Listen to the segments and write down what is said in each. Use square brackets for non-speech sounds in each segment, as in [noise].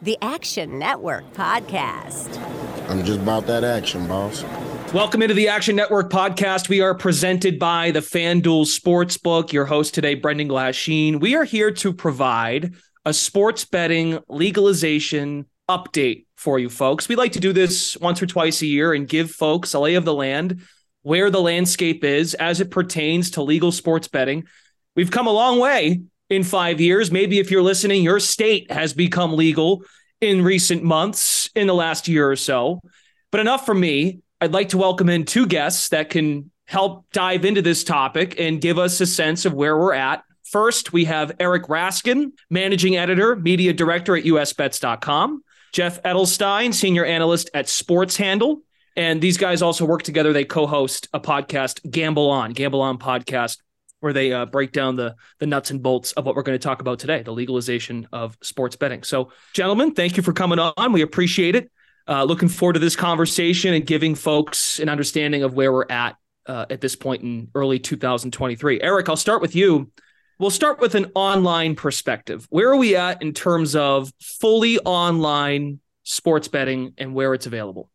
the Action Network podcast. I'm just about that action, boss. Welcome into the Action Network podcast. We are presented by the FanDuel Sportsbook. Your host today, Brendan Glasheen. We are here to provide a sports betting legalization update for you folks. We like to do this once or twice a year and give folks a lay of the land, where the landscape is as it pertains to legal sports betting. We've come a long way in five years. Maybe if you're listening, your state has become legal in recent months, in the last year or so. But enough for me. I'd like to welcome in two guests that can help dive into this topic and give us a sense of where we're at. First, we have Eric Raskin, managing editor, media director at usbets.com, Jeff Edelstein, senior analyst at SportsHandle. And these guys also work together. They co host a podcast, Gamble On, Gamble On podcast, where they uh, break down the the nuts and bolts of what we're going to talk about today, the legalization of sports betting. So, gentlemen, thank you for coming on. We appreciate it. Uh, looking forward to this conversation and giving folks an understanding of where we're at uh, at this point in early 2023. Eric, I'll start with you. We'll start with an online perspective. Where are we at in terms of fully online sports betting and where it's available?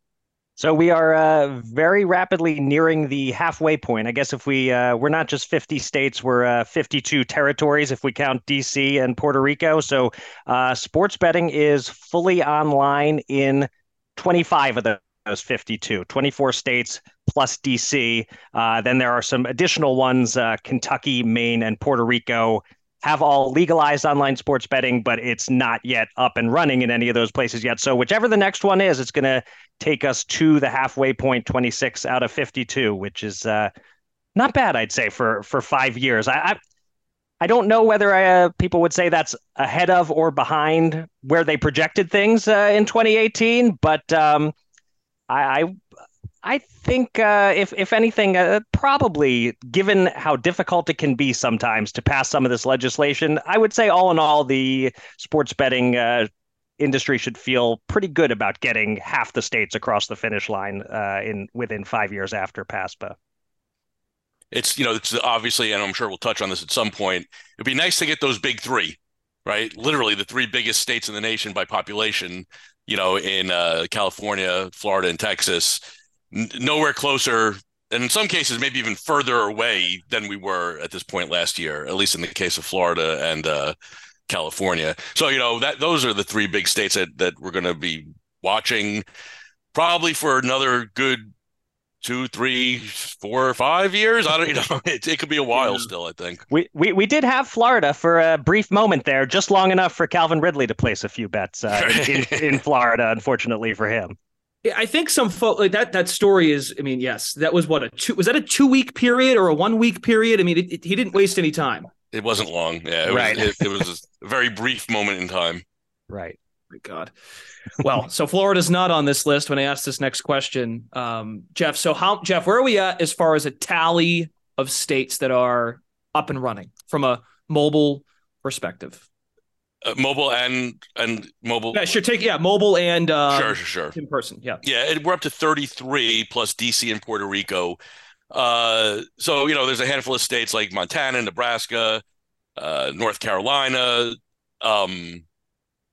So we are uh, very rapidly nearing the halfway point. I guess if we uh, we're not just 50 states, we're uh, 52 territories if we count DC and Puerto Rico. So uh, sports betting is fully online in 25 of those 52, 24 states plus DC. Uh, then there are some additional ones: uh, Kentucky, Maine, and Puerto Rico have all legalized online sports betting, but it's not yet up and running in any of those places yet. So whichever the next one is, it's going to take us to the halfway point, 26 out of 52, which is uh, not bad, I'd say, for for five years. I I, I don't know whether uh, people would say that's ahead of or behind where they projected things uh, in 2018, but um, I, I I think, uh, if if anything, uh, probably given how difficult it can be sometimes to pass some of this legislation, I would say all in all, the sports betting uh, industry should feel pretty good about getting half the states across the finish line uh, in within five years after PASPA. It's you know it's obviously, and I'm sure we'll touch on this at some point. It'd be nice to get those big three, right? Literally the three biggest states in the nation by population. You know, in uh, California, Florida, and Texas nowhere closer and in some cases maybe even further away than we were at this point last year at least in the case of florida and uh, california. So you know that those are the three big states that, that we're going to be watching probably for another good two three four five years. I don't you [laughs] know it, it could be a while still i think. We, we we did have florida for a brief moment there just long enough for calvin ridley to place a few bets uh, in, in florida unfortunately for him I think some folk like that. That story is. I mean, yes, that was what a two. Was that a two week period or a one week period? I mean, it, it, he didn't waste any time. It wasn't long. Yeah, it right. Was, it, it was a very brief moment in time. Right. My God. Well, so Florida's not on this list when I ask this next question, um, Jeff. So how, Jeff, where are we at as far as a tally of states that are up and running from a mobile perspective? Uh, mobile and and mobile. Yeah, sure. Take yeah, mobile and uh, sure, sure, sure. In person, yeah, yeah. It, we're up to thirty three plus DC and Puerto Rico. Uh, so you know, there's a handful of states like Montana, Nebraska, uh, North Carolina, um,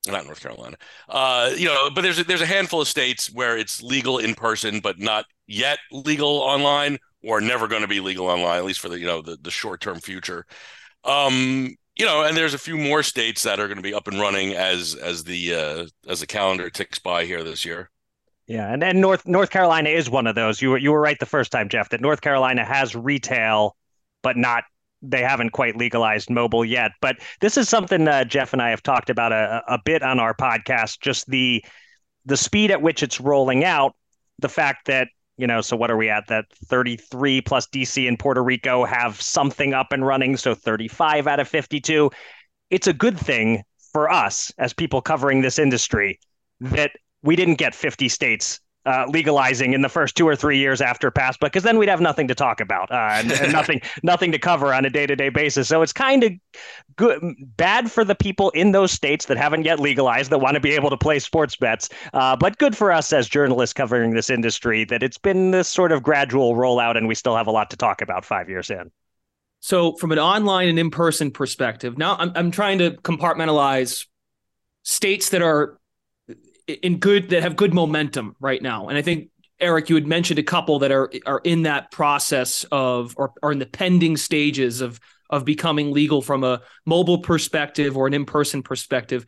not North Carolina. Uh, you know, but there's a, there's a handful of states where it's legal in person, but not yet legal online, or never going to be legal online, at least for the you know the the short term future. Um, you know, and there's a few more states that are going to be up and running as as the uh, as the calendar ticks by here this year. Yeah, and and North North Carolina is one of those. You were you were right the first time, Jeff. That North Carolina has retail, but not they haven't quite legalized mobile yet. But this is something uh, Jeff and I have talked about a, a bit on our podcast. Just the the speed at which it's rolling out, the fact that you know, so what are we at? That 33 plus DC and Puerto Rico have something up and running. So 35 out of 52. It's a good thing for us as people covering this industry that we didn't get 50 states uh, legalizing in the first two or three years after PASPA, because then we'd have nothing to talk about uh, and, and [laughs] nothing nothing to cover on a day to day basis. So it's kind of good bad for the people in those states that haven't yet legalized that want to be able to play sports bets, uh, but good for us as journalists covering this industry that it's been this sort of gradual rollout, and we still have a lot to talk about five years in. So, from an online and in person perspective, now I'm I'm trying to compartmentalize states that are in good that have good momentum right now. And I think Eric, you had mentioned a couple that are are in that process of or are in the pending stages of of becoming legal from a mobile perspective or an in-person perspective.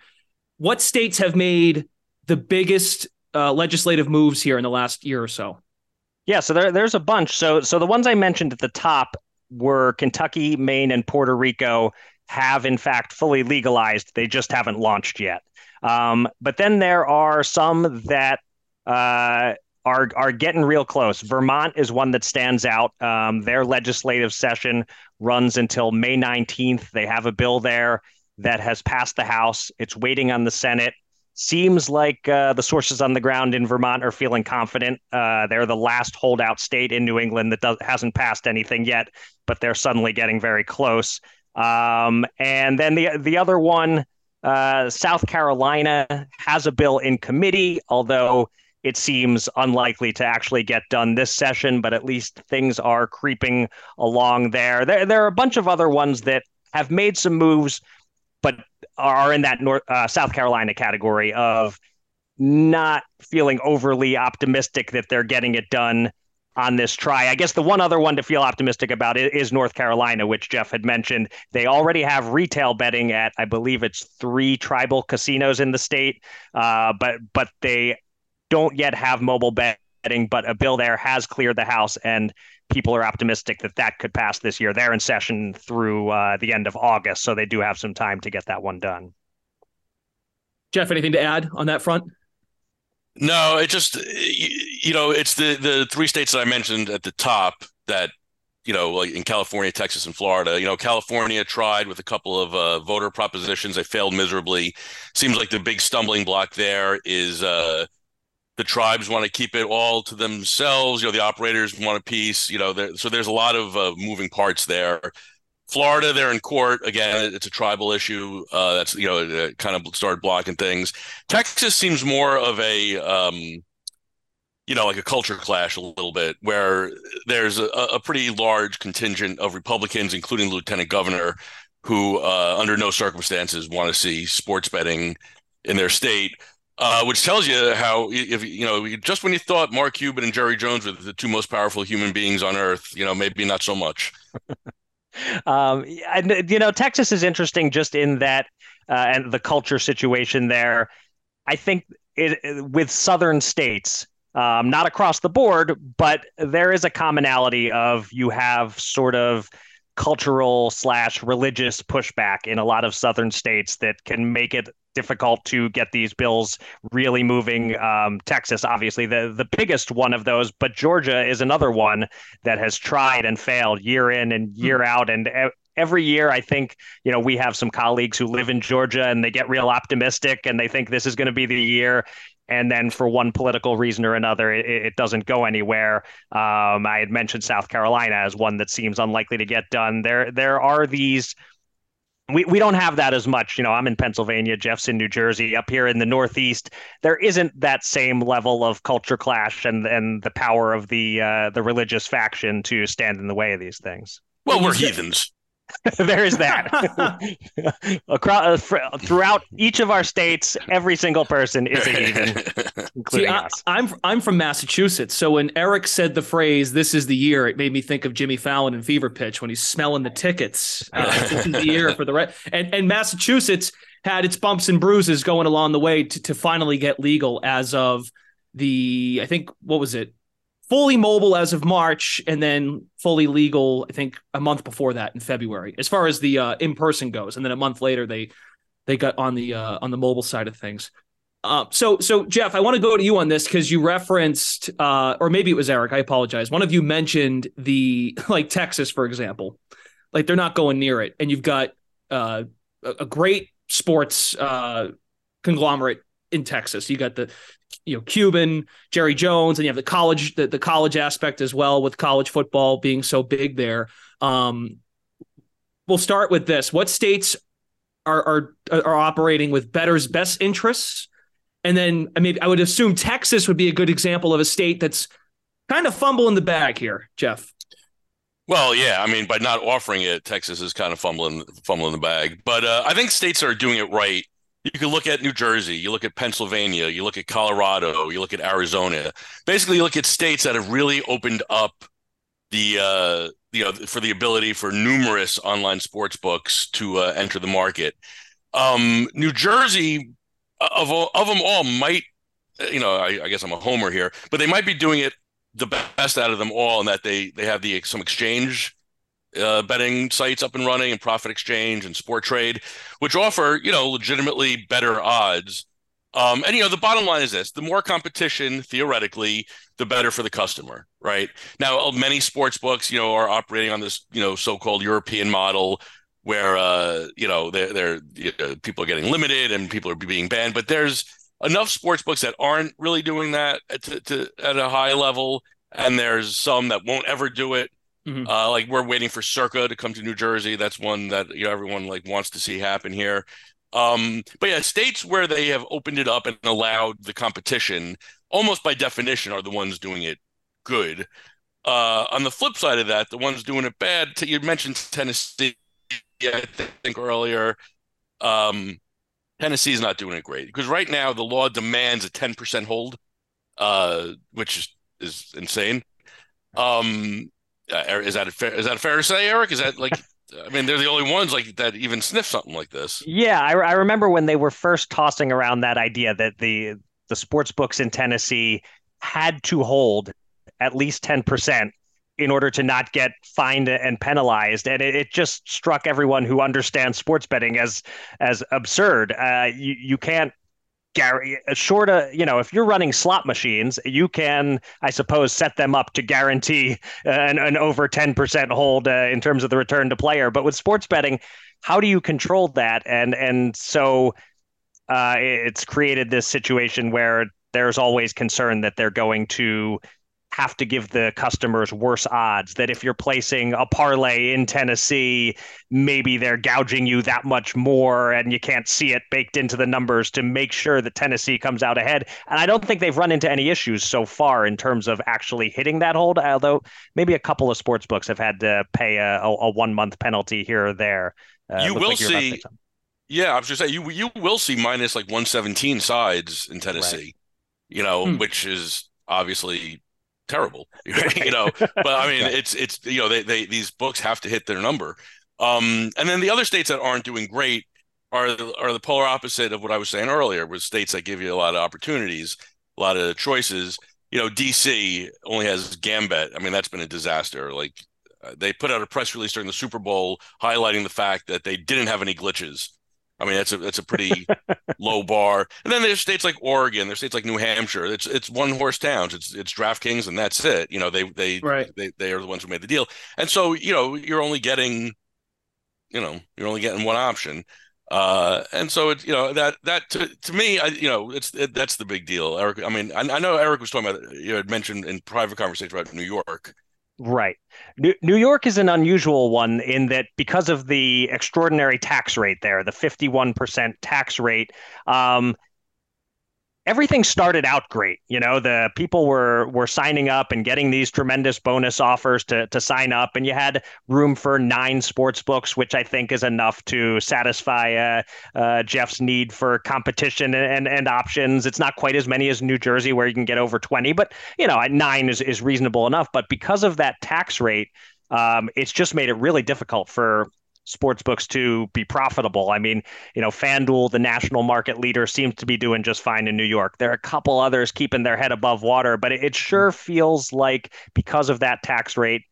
What states have made the biggest uh, legislative moves here in the last year or so? Yeah, so there, there's a bunch. So so the ones I mentioned at the top were Kentucky, Maine, and Puerto Rico have in fact fully legalized. They just haven't launched yet. Um, but then there are some that uh, are are getting real close. Vermont is one that stands out. Um, their legislative session runs until May 19th. They have a bill there that has passed the House. It's waiting on the Senate. Seems like uh, the sources on the ground in Vermont are feeling confident. Uh, they're the last holdout state in New England that does, hasn't passed anything yet, but they're suddenly getting very close. Um, and then the the other one, uh, South Carolina has a bill in committee, although it seems unlikely to actually get done this session. But at least things are creeping along there. There, there are a bunch of other ones that have made some moves, but are in that North uh, South Carolina category of not feeling overly optimistic that they're getting it done on this try. I guess the one other one to feel optimistic about is North Carolina, which Jeff had mentioned. They already have retail betting at, I believe it's three tribal casinos in the state, uh, but but they don't yet have mobile betting. But a bill there has cleared the House, and people are optimistic that that could pass this year. They're in session through uh, the end of August, so they do have some time to get that one done. Jeff, anything to add on that front? No, it just you know it's the the three states that I mentioned at the top that you know like in California, Texas, and Florida. You know, California tried with a couple of uh, voter propositions; they failed miserably. Seems like the big stumbling block there is uh, the tribes want to keep it all to themselves. You know, the operators want a piece. You know, so there's a lot of uh, moving parts there. Florida, they're in court again. It's a tribal issue. Uh, that's you know kind of started blocking things. Texas seems more of a um, you know like a culture clash a little bit, where there's a, a pretty large contingent of Republicans, including the lieutenant governor, who uh, under no circumstances want to see sports betting in their state. Uh, which tells you how if you know just when you thought Mark Cuban and Jerry Jones were the two most powerful human beings on earth, you know maybe not so much. [laughs] Um, and you know, Texas is interesting just in that uh, and the culture situation there. I think it, with southern states, um, not across the board, but there is a commonality of you have sort of cultural slash religious pushback in a lot of southern states that can make it difficult to get these bills really moving. Um, Texas, obviously, the the biggest one of those, but Georgia is another one that has tried and failed year in and year mm-hmm. out, and. Every year, I think you know we have some colleagues who live in Georgia and they get real optimistic and they think this is going to be the year and then for one political reason or another, it, it doesn't go anywhere. Um, I had mentioned South Carolina as one that seems unlikely to get done. There, there are these we, we don't have that as much. You know, I'm in Pennsylvania, Jeff's in New Jersey. Up here in the Northeast, there isn't that same level of culture clash and and the power of the uh, the religious faction to stand in the way of these things. Well, we're heathens. [laughs] there is that. [laughs] Across uh, throughout each of our states, every single person is a heathen, [laughs] including See, us. I, am I'm, I'm from Massachusetts, so when Eric said the phrase "This is the year," it made me think of Jimmy Fallon and Fever Pitch when he's smelling the tickets. Uh, this is the year for the right. And and Massachusetts had its bumps and bruises going along the way to, to finally get legal as of the I think what was it fully mobile as of March, and then fully legal. I think a month before that in February, as far as the uh, in person goes, and then a month later they they got on the uh, on the mobile side of things. Uh, so so Jeff, I want to go to you on this because you referenced, uh, or maybe it was Eric. I apologize. One of you mentioned the [laughs] like Texas, for example, like they're not going near it, and you've got uh, a, great sports uh, conglomerate in Texas. You got the you know Cuban, Jerry Jones, and you have the college the, the college aspect as well with college football being so big there. Um, we'll start with this: what states are are are operating with better's best interests? And then I mean, I would assume Texas would be a good example of a state that's kind of fumbling the bag here, Jeff. Well, yeah, I mean, by not offering it, Texas is kind of fumbling fumbling the bag. But uh, I think states are doing it right you can look at New Jersey, you look at Pennsylvania, you look at Colorado, you look at Arizona. Basically, you look at states that have really opened up the uh, you know for the ability for numerous online sports books to uh, enter the market. Um, New Jersey, uh, of of them all, might you know I, I guess I'm a homer here, but they might be doing it the best out of them all, in that they they have the some exchange uh, betting sites up and running and Prophet Exchange and Sporttrade which offer you know legitimately better odds. Um, and you know the bottom line is this the more competition theoretically the better for the customer right? Now many sports books you know are operating on this you know so-called european model where uh, you know they're, they're you know, people are getting limited and people are being banned but there's enough sports books that aren't really doing that at, to, to, at a high level and there's some that won't ever do it Mm-hmm. Uh, like we're waiting for Circa to come to New Jersey. That's one that you know everyone like wants to see happen here. Um, but yeah, states where they have opened it up and allowed the competition, almost by definition, are the ones doing it good. Uh, on the flip side of that, the ones doing it bad. You mentioned Tennessee, I think earlier. Um, Tennessee is not doing it great because right now the law demands a ten percent hold, uh, which is, is insane. Um, uh, is that a fair, is that fair to say, Eric? Is that like I mean, they're the only ones like that even sniff something like this. Yeah, I, I remember when they were first tossing around that idea that the the sports books in Tennessee had to hold at least ten percent in order to not get fined and penalized, and it, it, just struck everyone who understands sports betting as as absurd. Uh, you you can't Gary, short of, you know, if you're running slot machines, you can, I suppose, set them up to guarantee an, an over 10% hold uh, in terms of the return to player. But with sports betting, how do you control that? And, and so uh, it's created this situation where there's always concern that they're going to have to give the customers worse odds that if you're placing a parlay in Tennessee, maybe they're gouging you that much more and you can't see it baked into the numbers to make sure that Tennessee comes out ahead. And I don't think they've run into any issues so far in terms of actually hitting that hold, although maybe a couple of sports books have had to pay a, a, a one month penalty here or there. Uh, you will like see. Yeah, I was just saying you you will see minus like 117 sides in Tennessee, right. you know, hmm. which is obviously terrible, [laughs] you know. but I mean, it's it's you know they they these books have to hit their number. Um, and then the other states that aren't doing great are the, are the polar opposite of what I was saying earlier, with states that give you a lot of opportunities, a lot of choices. You know, DC only has Gambit. I mean, that's been a disaster. Like uh, they put out a press release during the Super Bowl highlighting the fact that they didn't have any glitches I mean, that's a that's a pretty [laughs] low bar. And then there's states like Oregon, there's states like New Hampshire. It's it's one horse towns. It's it's DraftKings and that's it. You know, they they right. they they are the ones who made the deal. And so you know, you're only getting, you know, you're only getting one option. Uh, and so it, you know, that that to, to me, I, you know, it's it, that's the big deal, Eric. I mean, I, I know Eric was talking about you had mentioned in private conversation about New York. Right. New York is an unusual one in that because of the extraordinary tax rate there, the 51% tax rate, um, everything started out great. You know, the people were were signing up and getting these tremendous bonus offers to to sign up, and you had room for nine sports books, which I think is enough to satisfy uh, uh, Jeff's need for competition and, and, and options. It's not quite as many as New Jersey, where you can get over twenty, but you know, nine is is reasonable enough. But because of that tax rate. Um, it's just made it really difficult for sports books to be profitable. I mean, you know, FanDuel, the national market leader, seems to be doing just fine in New York. There are a couple others keeping their head above water, but it, it sure feels like because of that tax rate,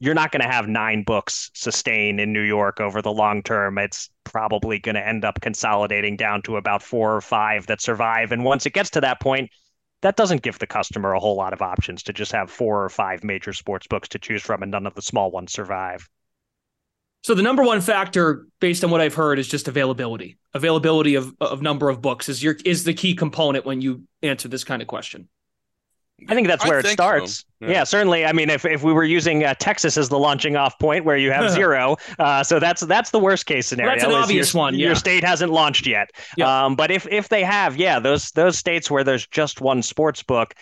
you're not going to have nine books sustain in New York over the long term. It's probably going to end up consolidating down to about four or five that survive. And once it gets to that point, that doesn't give the customer a whole lot of options to just have four or five major sports books to choose from and none of the small ones survive. So the number one factor, based on what I've heard, is just availability. Availability of of number of books is your is the key component when you answer this kind of question. I think that's where it starts. So. Yeah. yeah. certainly. I mean, if, if we were using uh, Texas as the launching off point where you have [laughs] zero, uh, so that's that's the worst case scenario. That's an obvious your, one. Yeah. Your state hasn't launched yet. Yeah. Um, but if if they have, yeah, those those states where there's just one sports book,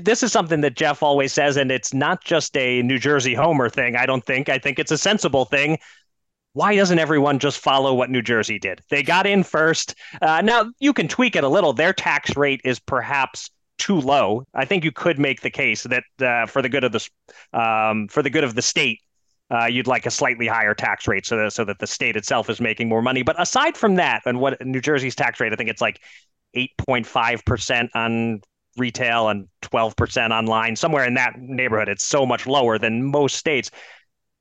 this is something that Jeff always says, and it's not just a New Jersey homer thing. I don't think. I think it's a sensible thing why doesn't everyone just follow what New Jersey did? They got in first. Uh, now you can tweak it a little. Their tax rate is perhaps too low. I think you could make the case that uh, for the good of the um, for the good of the state, uh, you'd like a slightly higher tax rate so that, so that the state itself is making more money. But aside from that, and what New Jersey's tax rate, I think it's like eight point five percent on retail and 12% online, somewhere in that neighborhood. It's so much lower than most states.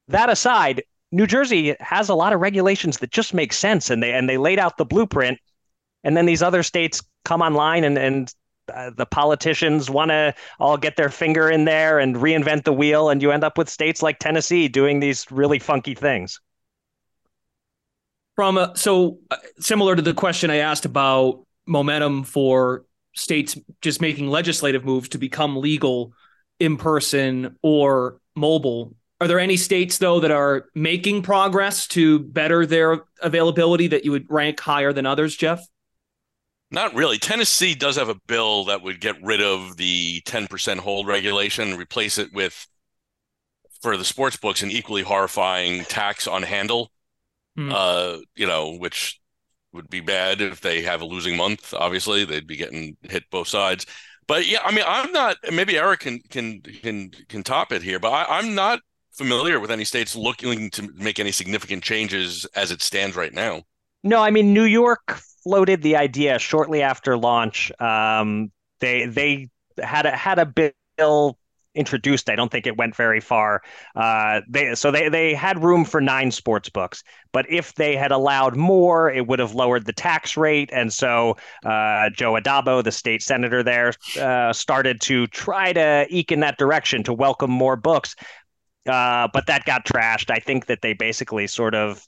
That aside, New Jersey has a lot of regulations that just make sense and they and they laid out the blueprint and then these other states come online and and uh, the politicians want to all get their finger in there and reinvent the wheel and you end up with states like Tennessee doing these really funky things. From a, so uh, similar to the question I asked about momentum for states just making legislative moves to become legal in person or mobile. Are there any states though that are making progress to better their availability that you would rank higher than others, Jeff? Not really. Tennessee does have a bill that would get rid of the 10% hold regulation and replace it with for the sports books an equally horrifying tax on handle. Mm. Uh, you know, which would be bad if they have a losing month. Obviously, they'd be getting hit both sides. But yeah, I mean, I'm not. Maybe Eric can can can can top it here, but I, I'm not familiar with any states looking to make any significant changes as it stands right now. No, I mean New York floated the idea shortly after launch. Um, they they had a had a bill introduced. I don't think it went very far. Uh, they so they they had room for nine sports books, but if they had allowed more, it would have lowered the tax rate. And so uh, Joe Addabbo, the state senator there, uh, started to try to eke in that direction to welcome more books. Uh, but that got trashed. I think that they basically sort of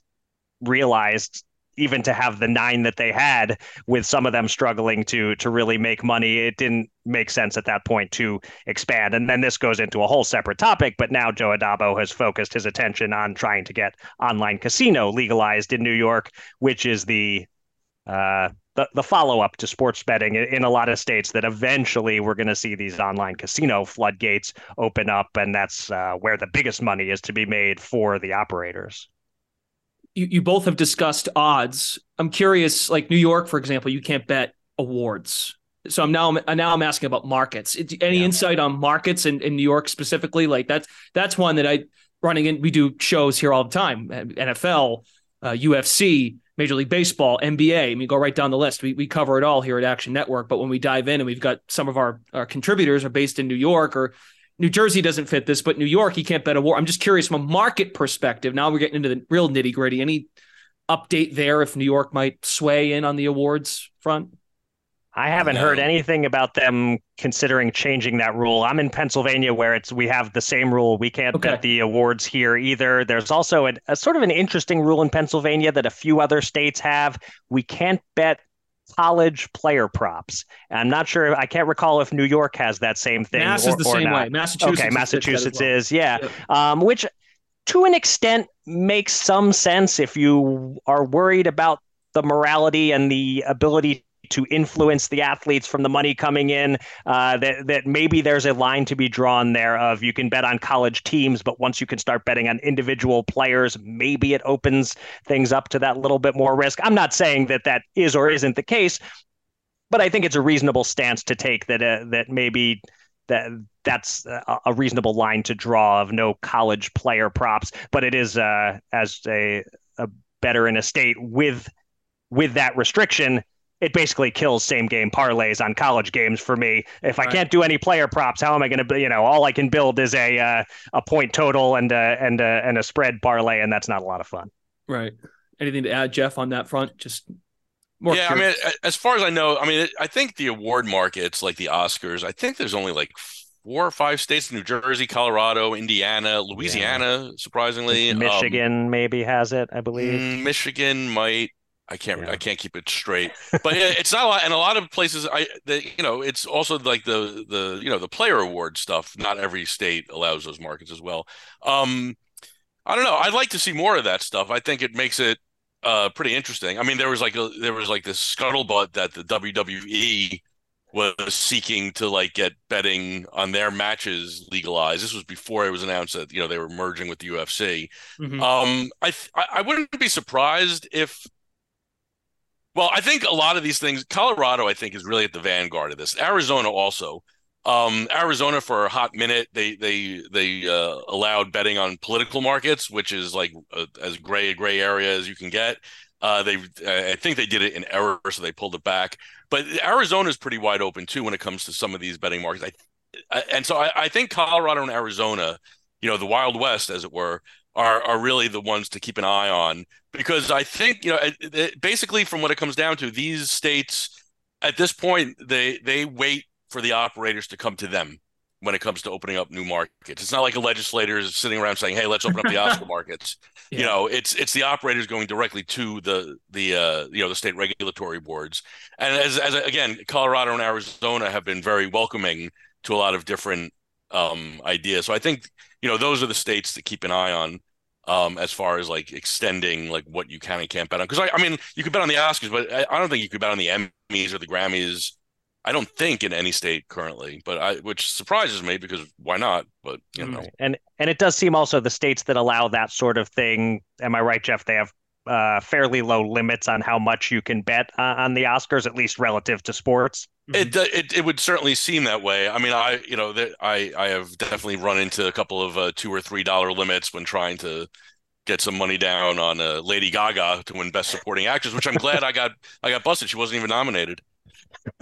realized even to have the nine that they had with some of them struggling to to really make money it didn't make sense at that point to expand and then this goes into a whole separate topic but now Joe Addabbo has focused his attention on trying to get online casino legalized in New York which is the uh, the, the follow up to sports betting in, in a lot of states that eventually we're going to see these online casino floodgates open up and that's uh, where the biggest money is to be made for the operators you, you both have discussed odds. I'm curious, like New York, for example, you can't bet awards. So I'm now now I'm asking about markets. Any yeah. insight on markets in, in New York specifically? Like that's that's one that I running in. We do shows here all the time. NFL, uh, UFC, Major League Baseball, NBA. I mean, go right down the list. We we cover it all here at Action Network. But when we dive in, and we've got some of our our contributors are based in New York or New Jersey doesn't fit this, but New York, he can't bet a war. I'm just curious from a market perspective. Now we're getting into the real nitty gritty. Any update there if New York might sway in on the awards front? I haven't no. heard anything about them considering changing that rule. I'm in Pennsylvania where it's we have the same rule. We can't okay. bet the awards here either. There's also a, a, sort of an interesting rule in Pennsylvania that a few other states have. We can't bet college player props. I'm not sure. I can't recall if New York has that same thing. Mass or, is the same not. way. Massachusetts. Okay, Massachusetts well. is yeah. Yep. Um, which to an extent makes some sense if you are worried about the morality and the ability to influence the athletes from the money coming in. Uh, that that maybe there's a line to be drawn there of you can bet on college teams, but once you can start betting on individual players, maybe it opens things up to that little bit more risk. I'm not saying that that is or isn't the case, but I think it's a reasonable stance to take that uh, that maybe that that's a, reasonable line to draw of no college player props, but it is uh, as a, a better in a state with with that restriction it basically kills same game parlays on college games for me. If I can't do any player props, how am I going to? Be, you know, all I can build is a uh, a point total and a, and a, and a spread parlay, and that's not a lot of fun. Right. Anything to add, Jeff, on that front? Just more. Yeah, curious. I mean, as far as I know, I mean, I think the award markets, like the Oscars, I think there's only like four or five states: New Jersey, Colorado, Indiana, Louisiana. Yeah. Surprisingly, Michigan um, maybe has it. I believe mm, Michigan might. I can't yeah. I can't keep it straight. [laughs] But it's not a lot and a lot of places I the, you know, it's also like the the you know, the player award stuff. Not every state allows those markets as well. Um I don't know. I'd like to see more of that stuff. I think it makes it uh pretty interesting. I mean, there was like a, there was like this scuttlebutt that the WWE was seeking to like get betting on their matches legalized. This was before it was announced that you know they were merging with the UFC. Mm-hmm. Um, I I wouldn't be surprised if. Well, I think a lot of these things, Colorado, I think, is really at the vanguard of this. Arizona also. Um, Arizona for a hot minute, they they they uh, allowed betting on political markets, which is like a, as gray a gray area as you can get. Uh, they, I think they did it in error, so they pulled it back. But Arizona is pretty wide open too when it comes to some of these betting markets. I, and so I, I, think Colorado and Arizona, you know, the Wild West, as it were, are are really the ones to keep an eye on because I think you know, it, it, basically from what it comes down to, these states at this point they they wait for the operators to come to them when it comes to opening up new markets. It's not like a legislator is sitting around saying, "Hey, let's open up the [laughs] Oscar markets." Yeah. You know, it's it's the operators going directly to the the uh, you know the state regulatory boards. And as as again, Colorado and Arizona have been very welcoming to a lot of different um, ideas. So I think you know those are the states to keep an eye on. Um, as far as like extending like what you can and can't bet on, because I, I mean, you could bet on the Oscars, but I, I don't think you could bet on the Emmys or the Grammys I don't think in any state currently, but I which surprises me because why not? But you know, and and it does seem also the states that allow that sort of thing. Am I right, Jeff? They have uh, fairly low limits on how much you can bet uh, on the Oscars, at least relative to sports. It, it it would certainly seem that way. I mean, I you know that I I have definitely run into a couple of uh, two or three dollar limits when trying to get some money down on uh, Lady Gaga to win Best Supporting Actress, which I'm glad I got I got busted. She wasn't even nominated. [laughs]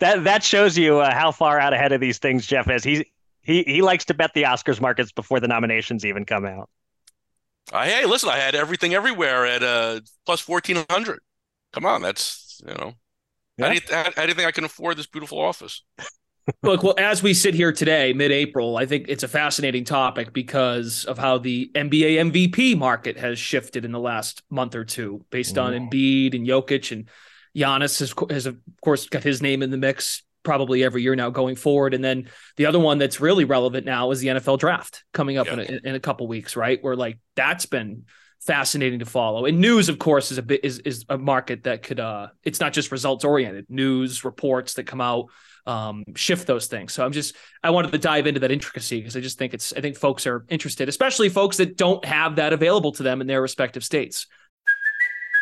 that that shows you uh, how far out ahead of these things Jeff is. He he he likes to bet the Oscars markets before the nominations even come out. Uh, hey, listen, I had everything everywhere at uh plus fourteen hundred. Come on, that's you know. Yeah. How, do you, how, how do you think I can afford this beautiful office? [laughs] Look, well, as we sit here today, mid-April, I think it's a fascinating topic because of how the NBA MVP market has shifted in the last month or two, based on Embiid and Jokic and Giannis has, has of course got his name in the mix probably every year now going forward. And then the other one that's really relevant now is the NFL draft coming up yeah. in, a, in a couple weeks, right? Where like that's been fascinating to follow. And news, of course, is a bit is is a market that could uh it's not just results oriented. News reports that come out um shift those things. So I'm just I wanted to dive into that intricacy because I just think it's I think folks are interested, especially folks that don't have that available to them in their respective states.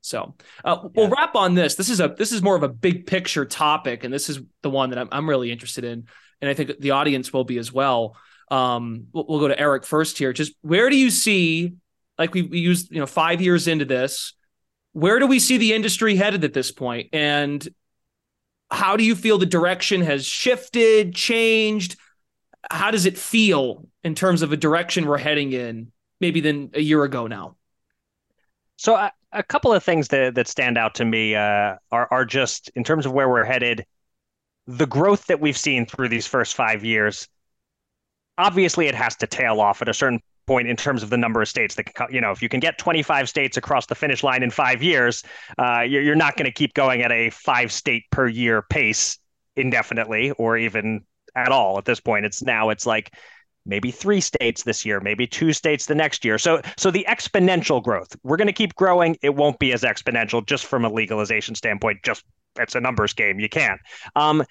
So uh, we'll wrap on this. This is a this is more of a big picture topic, and this is the one that I'm I'm really interested in, and I think the audience will be as well. Um, we'll, we'll go to Eric first here. Just where do you see, like we, we used, you know, five years into this, where do we see the industry headed at this point, and how do you feel the direction has shifted, changed? How does it feel in terms of a direction we're heading in, maybe than a year ago now? So I, a couple of things that that stand out to me uh, are are just in terms of where we're headed, the growth that we've seen through these first five years. Obviously, it has to tail off at a certain point in terms of the number of states that can, you know, if you can get 25 states across the finish line in five years, uh, you're, you're not going to keep going at a five state per year pace indefinitely or even at all at this point. It's now it's like maybe three states this year, maybe two states the next year. So so the exponential growth, we're going to keep growing. It won't be as exponential just from a legalization standpoint. Just it's a numbers game. You can't. Um,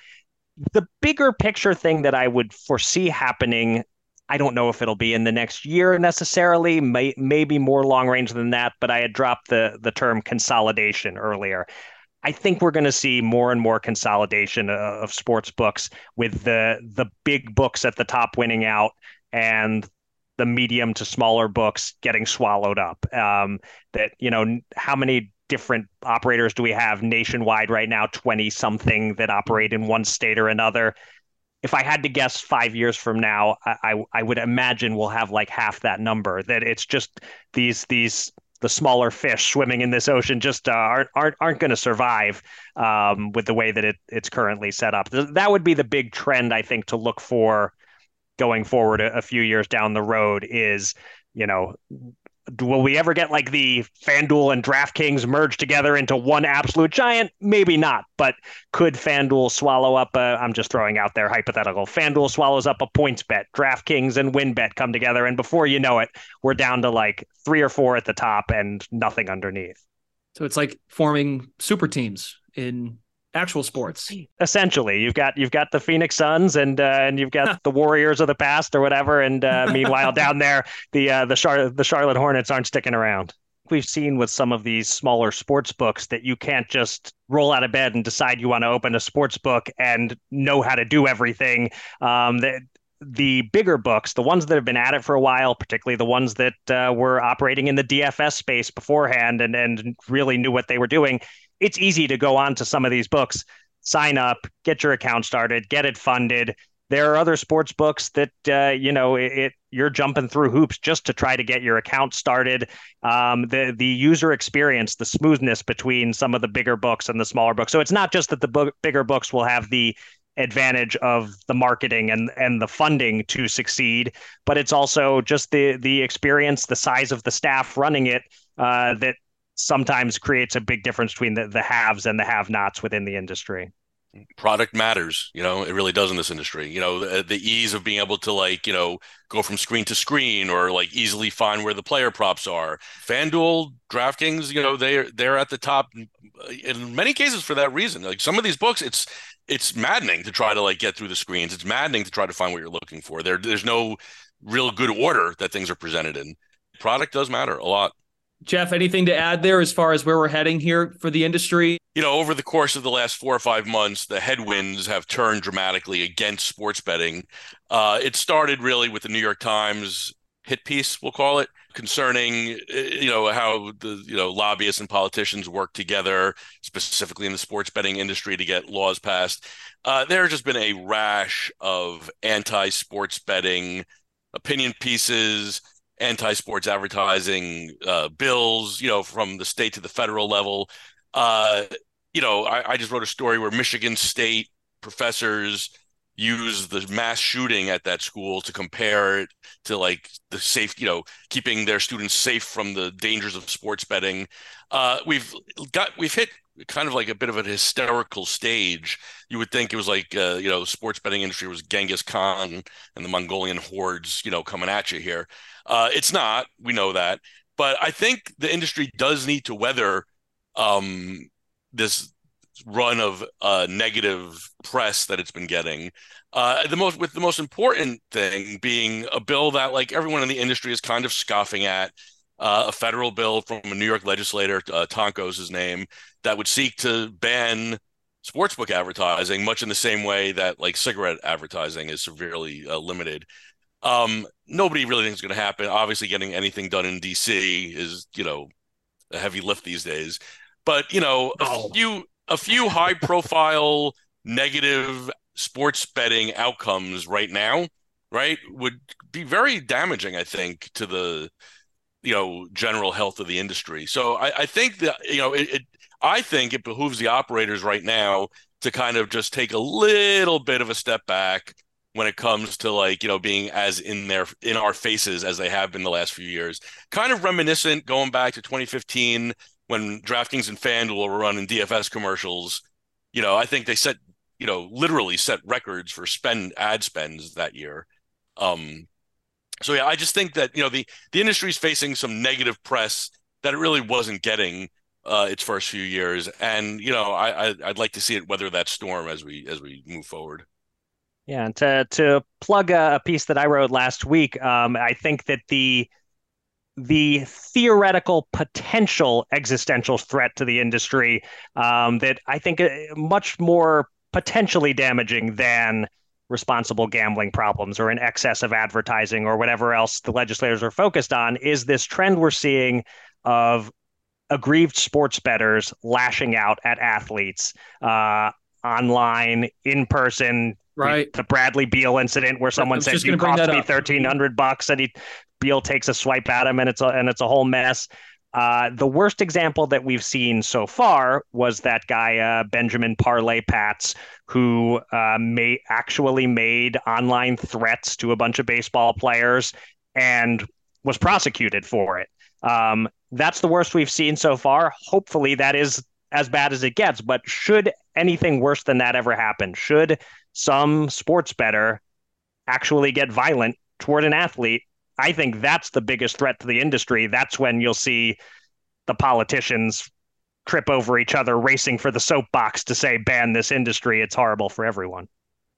the bigger picture thing that I would foresee happening. I don't know if it'll be in the next year necessarily, may, maybe more long range than that, but I had dropped the the term consolidation earlier. I think we're going to see more and more consolidation of sports books with the the big books at the top winning out and the medium to smaller books getting swallowed up. Um, that you know how many different operators do we have nationwide right now? Twenty something that operate in one state or another. If I had to guess, five years from now, I, I, I would imagine we'll have like half that number. That it's just these these the smaller fish swimming in this ocean just uh, aren't aren't aren't going to survive um, with the way that it it's currently set up. That would be the big trend I think to look for going forward a, a few years down the road is you know will we ever get like the FanDuel and DraftKings merged together into one absolute giant? Maybe not. But could FanDuel swallow up I'm just throwing out there hypothetical. FanDuel swallows up a PointsBet. DraftKings and WynnBET come together. And before you know it, we're down to like three or four at the top and nothing underneath. So it's like forming super teams in actual sports. Essentially, you've got you've got the Phoenix Suns and uh, and you've got [laughs] the Warriors of the past or whatever. And uh, [laughs] meanwhile, down there, the uh, the Char- the Charlotte Hornets aren't sticking around. We've seen with some of these smaller sports books that you can't just roll out of bed and decide you want to open a sports book and know how to do everything. Um, that the bigger books, the ones that have been at it for a while, particularly the ones that uh, were operating in the DFS space beforehand and and really knew what they were doing, it's easy to go on to some of these books, sign up, get your account started, get it funded. There are other sports books that uh, you know it, it, you're jumping through hoops just to try to get your account started. Um, the the user experience, the smoothness between some of the bigger books and the smaller books. So it's not just that the book, bigger books will have the advantage of the marketing and and the funding to succeed, but it's also just the the experience, the size of the staff running it uh, that sometimes creates a big difference between the, the haves and the have nots within the industry. Product matters you know it really does in this industry. You know the, the, ease of being able to like you know go from screen to screen or like easily find where the player props are. Fanduel draftkings you know they're they're at the top in many cases for that reason. Like some of these books it's it's maddening to try to like get through the screens. It's maddening to try to find what you're looking for. There there's no real good order that things are presented in. Product does matter a lot Jeff, anything to add there as far as where we're heading here for the industry? You know, over the course of the last four or five months, the headwinds have turned dramatically against sports betting. Uh, it started really with the New York Times hit piece, we'll call it, concerning you know how the you know lobbyists and politicians work together, specifically in the sports betting industry, to get laws passed. Uh, there has just been a rash of anti-sports betting opinion pieces anti-sports advertising uh, bills, you know, from the state to the federal level. Uh, you know, I, I, just wrote a story where Michigan State professors use the mass shooting at that school to compare it to like the safe, you know, keeping their students safe from the dangers of sports betting. Uh, we've got we've hit kind of like a bit of an hysterical stage. You would think it was like uh, you know, sports betting industry was Genghis Khan and the Mongolian hordes, you know, coming at you here. Uh, it's not. We know that, but I think the industry does need to weather um, this run of uh, negative press that it's been getting. Uh, the most with the most important thing being a bill that like everyone in the industry is kind of scoffing at. Uh, a federal bill from a New York legislator, uh, Tonko's his name, that would seek to ban sportsbook advertising, much in the same way that like cigarette advertising is severely uh, limited. Um, nobody really thinks it's going to happen. Obviously, getting anything done in DC is, you know, a heavy lift these days. But you know, a oh. few a few high profile [laughs] negative sports betting outcomes right now, right, would be very damaging. I think to the you know general health of the industry. So I, I think that you know it, it. I think it behooves the operators right now to kind of just take a little bit of a step back when it comes to like you know being as in their in our faces as they have been the last few years. Kind of reminiscent going back to 2015 when DraftKings and FanDuel were running DFS commercials. You know, I think they set you know literally set records for spend ad spends that year. Um, so yeah, I just think that you know the the industry is facing some negative press that it really wasn't getting uh, its first few years, and you know I, I I'd like to see it weather that storm as we as we move forward. Yeah, and to to plug a, a piece that I wrote last week, um, I think that the the theoretical potential existential threat to the industry um, that I think uh, much more potentially damaging than responsible gambling problems or an excess of advertising or whatever else the legislators are focused on is this trend we're seeing of aggrieved sports bettors lashing out at athletes uh, online, in person, right? The Bradley Beal incident where someone says you cost me thirteen hundred bucks, and he Beal takes a swipe at him, and it's a and it's a whole mess. Uh, the worst example that we've seen so far was that guy uh, Benjamin Parlay Pats, who uh, may actually made online threats to a bunch of baseball players and was prosecuted for it. Um, that's the worst we've seen so far. Hopefully, that is as bad as it gets. But should anything worse than that ever happen, should some sports better actually get violent toward an athlete, I think that's the biggest threat to the industry. That's when you'll see the politicians trip over each other, racing for the soapbox to say ban this industry. It's horrible for everyone.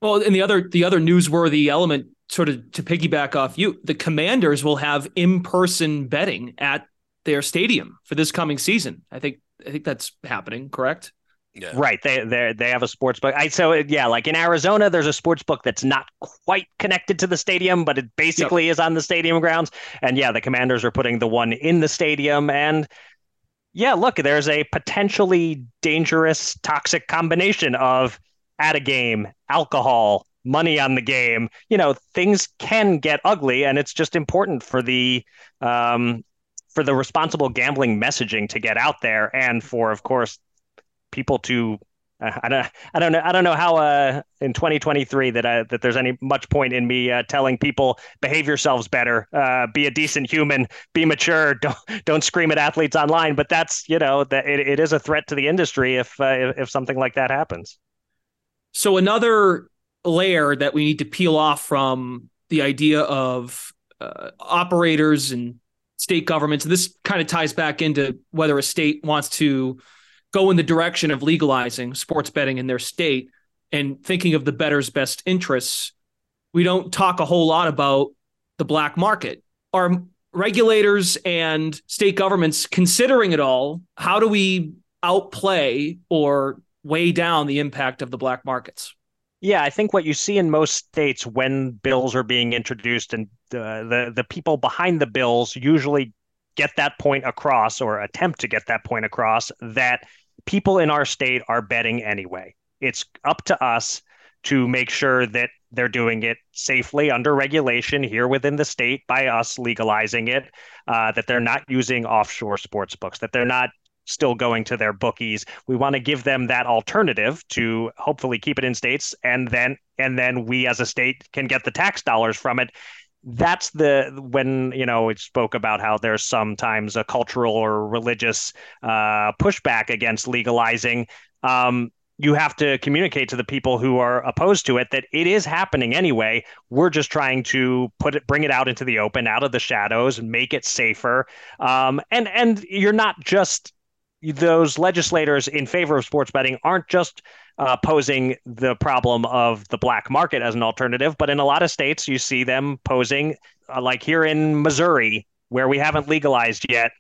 Well, and the other the other newsworthy element, sort of to piggyback off you, the Commanders will have in person betting at their stadium for this coming season. I think I think that's happening. Correct? Yeah. Right. They they they have a sports book. I so yeah, like in Arizona, there's a sports book that's not quite connected to the stadium, but it basically yep. is on the stadium grounds. And yeah, the Commanders are putting the one in the stadium. And yeah, look, there's a potentially dangerous, toxic combination of at a game, alcohol, money on the game. You know, things can get ugly, and it's just important for the um, for the responsible gambling messaging to get out there, and for, of course, people to uh, I don't I don't know I don't know how uh, in 2023 that I, that there's any much point in me uh, telling people behave yourselves better, uh, be a decent human, be mature, [laughs] don't don't scream at athletes online. But that's you know that it, it is a threat to the industry if, uh, if something like that happens. So another layer that we need to peel off from the idea of uh, operators and state governments. This kind of ties back into whether a state wants to go in the direction of legalizing sports betting in their state and thinking of the bettor's best interests, we don't talk a whole lot about the black market. Are regulators and state governments considering it all? How do we outplay or weigh down the impact of the black markets? Yeah, I think what you see in most states when bills are being introduced and uh, the the people behind the bills usually get that point across or attempt to get that point across that people in our state are betting anyway. It's up to us to make sure that they're doing it safely under regulation here within the state by us legalizing it, uh, that they're not using offshore sports books, that they're not still going to their bookies. We want to give them that alternative to hopefully keep it in states and then and then we as a state can get the tax dollars from it that's the when you know it spoke about how there's sometimes a cultural or religious uh, pushback against legalizing. Um, you have to communicate to the people who are opposed to it that it is happening anyway. We're just trying to put it, bring it out into the open, out of the shadows, and make it safer. Um, and and you're not just those legislators in favor of sports betting aren't just uh, posing the problem of the black market as an alternative. But in a lot of states, you see them posing, uh, like here in Missouri, where we haven't legalized yet.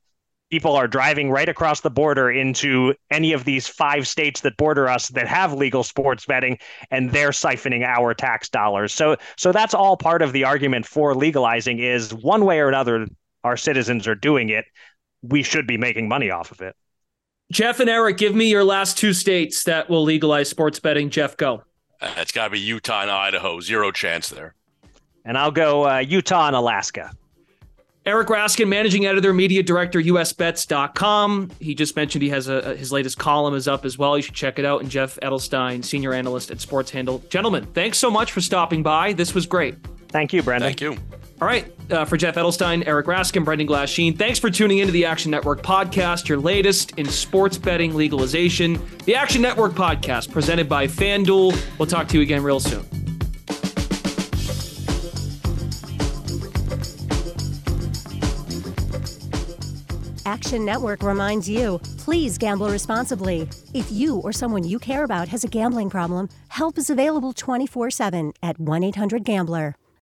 People are driving right across the border into any of these five states that border us that have legal sports betting, and they're siphoning our tax dollars. So, so that's all part of the argument for legalizing. Is one way or another, our citizens are doing it. We should be making money off of it. Jeff and Eric, give me your last two states that will legalize sports betting. Jeff, go. Uh, it's got to be Utah and Idaho. Zero chance there. And I'll go uh, Utah and Alaska. Eric Raskin, managing editor, media director, usbets.com. He just mentioned he has a, his latest column is up as well. You should check it out. And Jeff Edelstein, senior analyst at SportsHandle. Gentlemen, thanks so much for stopping by. This was great. Thank you, Brendan. Thank you. All right. Uh, for Jeff Edelstein, Eric Raskin, Brendan Glasheen, thanks for tuning into the Action Network podcast, your latest in sports betting legalization. The Action Network podcast presented by FanDuel. We'll talk to you again real soon. Action Network reminds you please gamble responsibly. If you or someone you care about has a gambling problem, help is available 24 7 at 1 800 Gambler.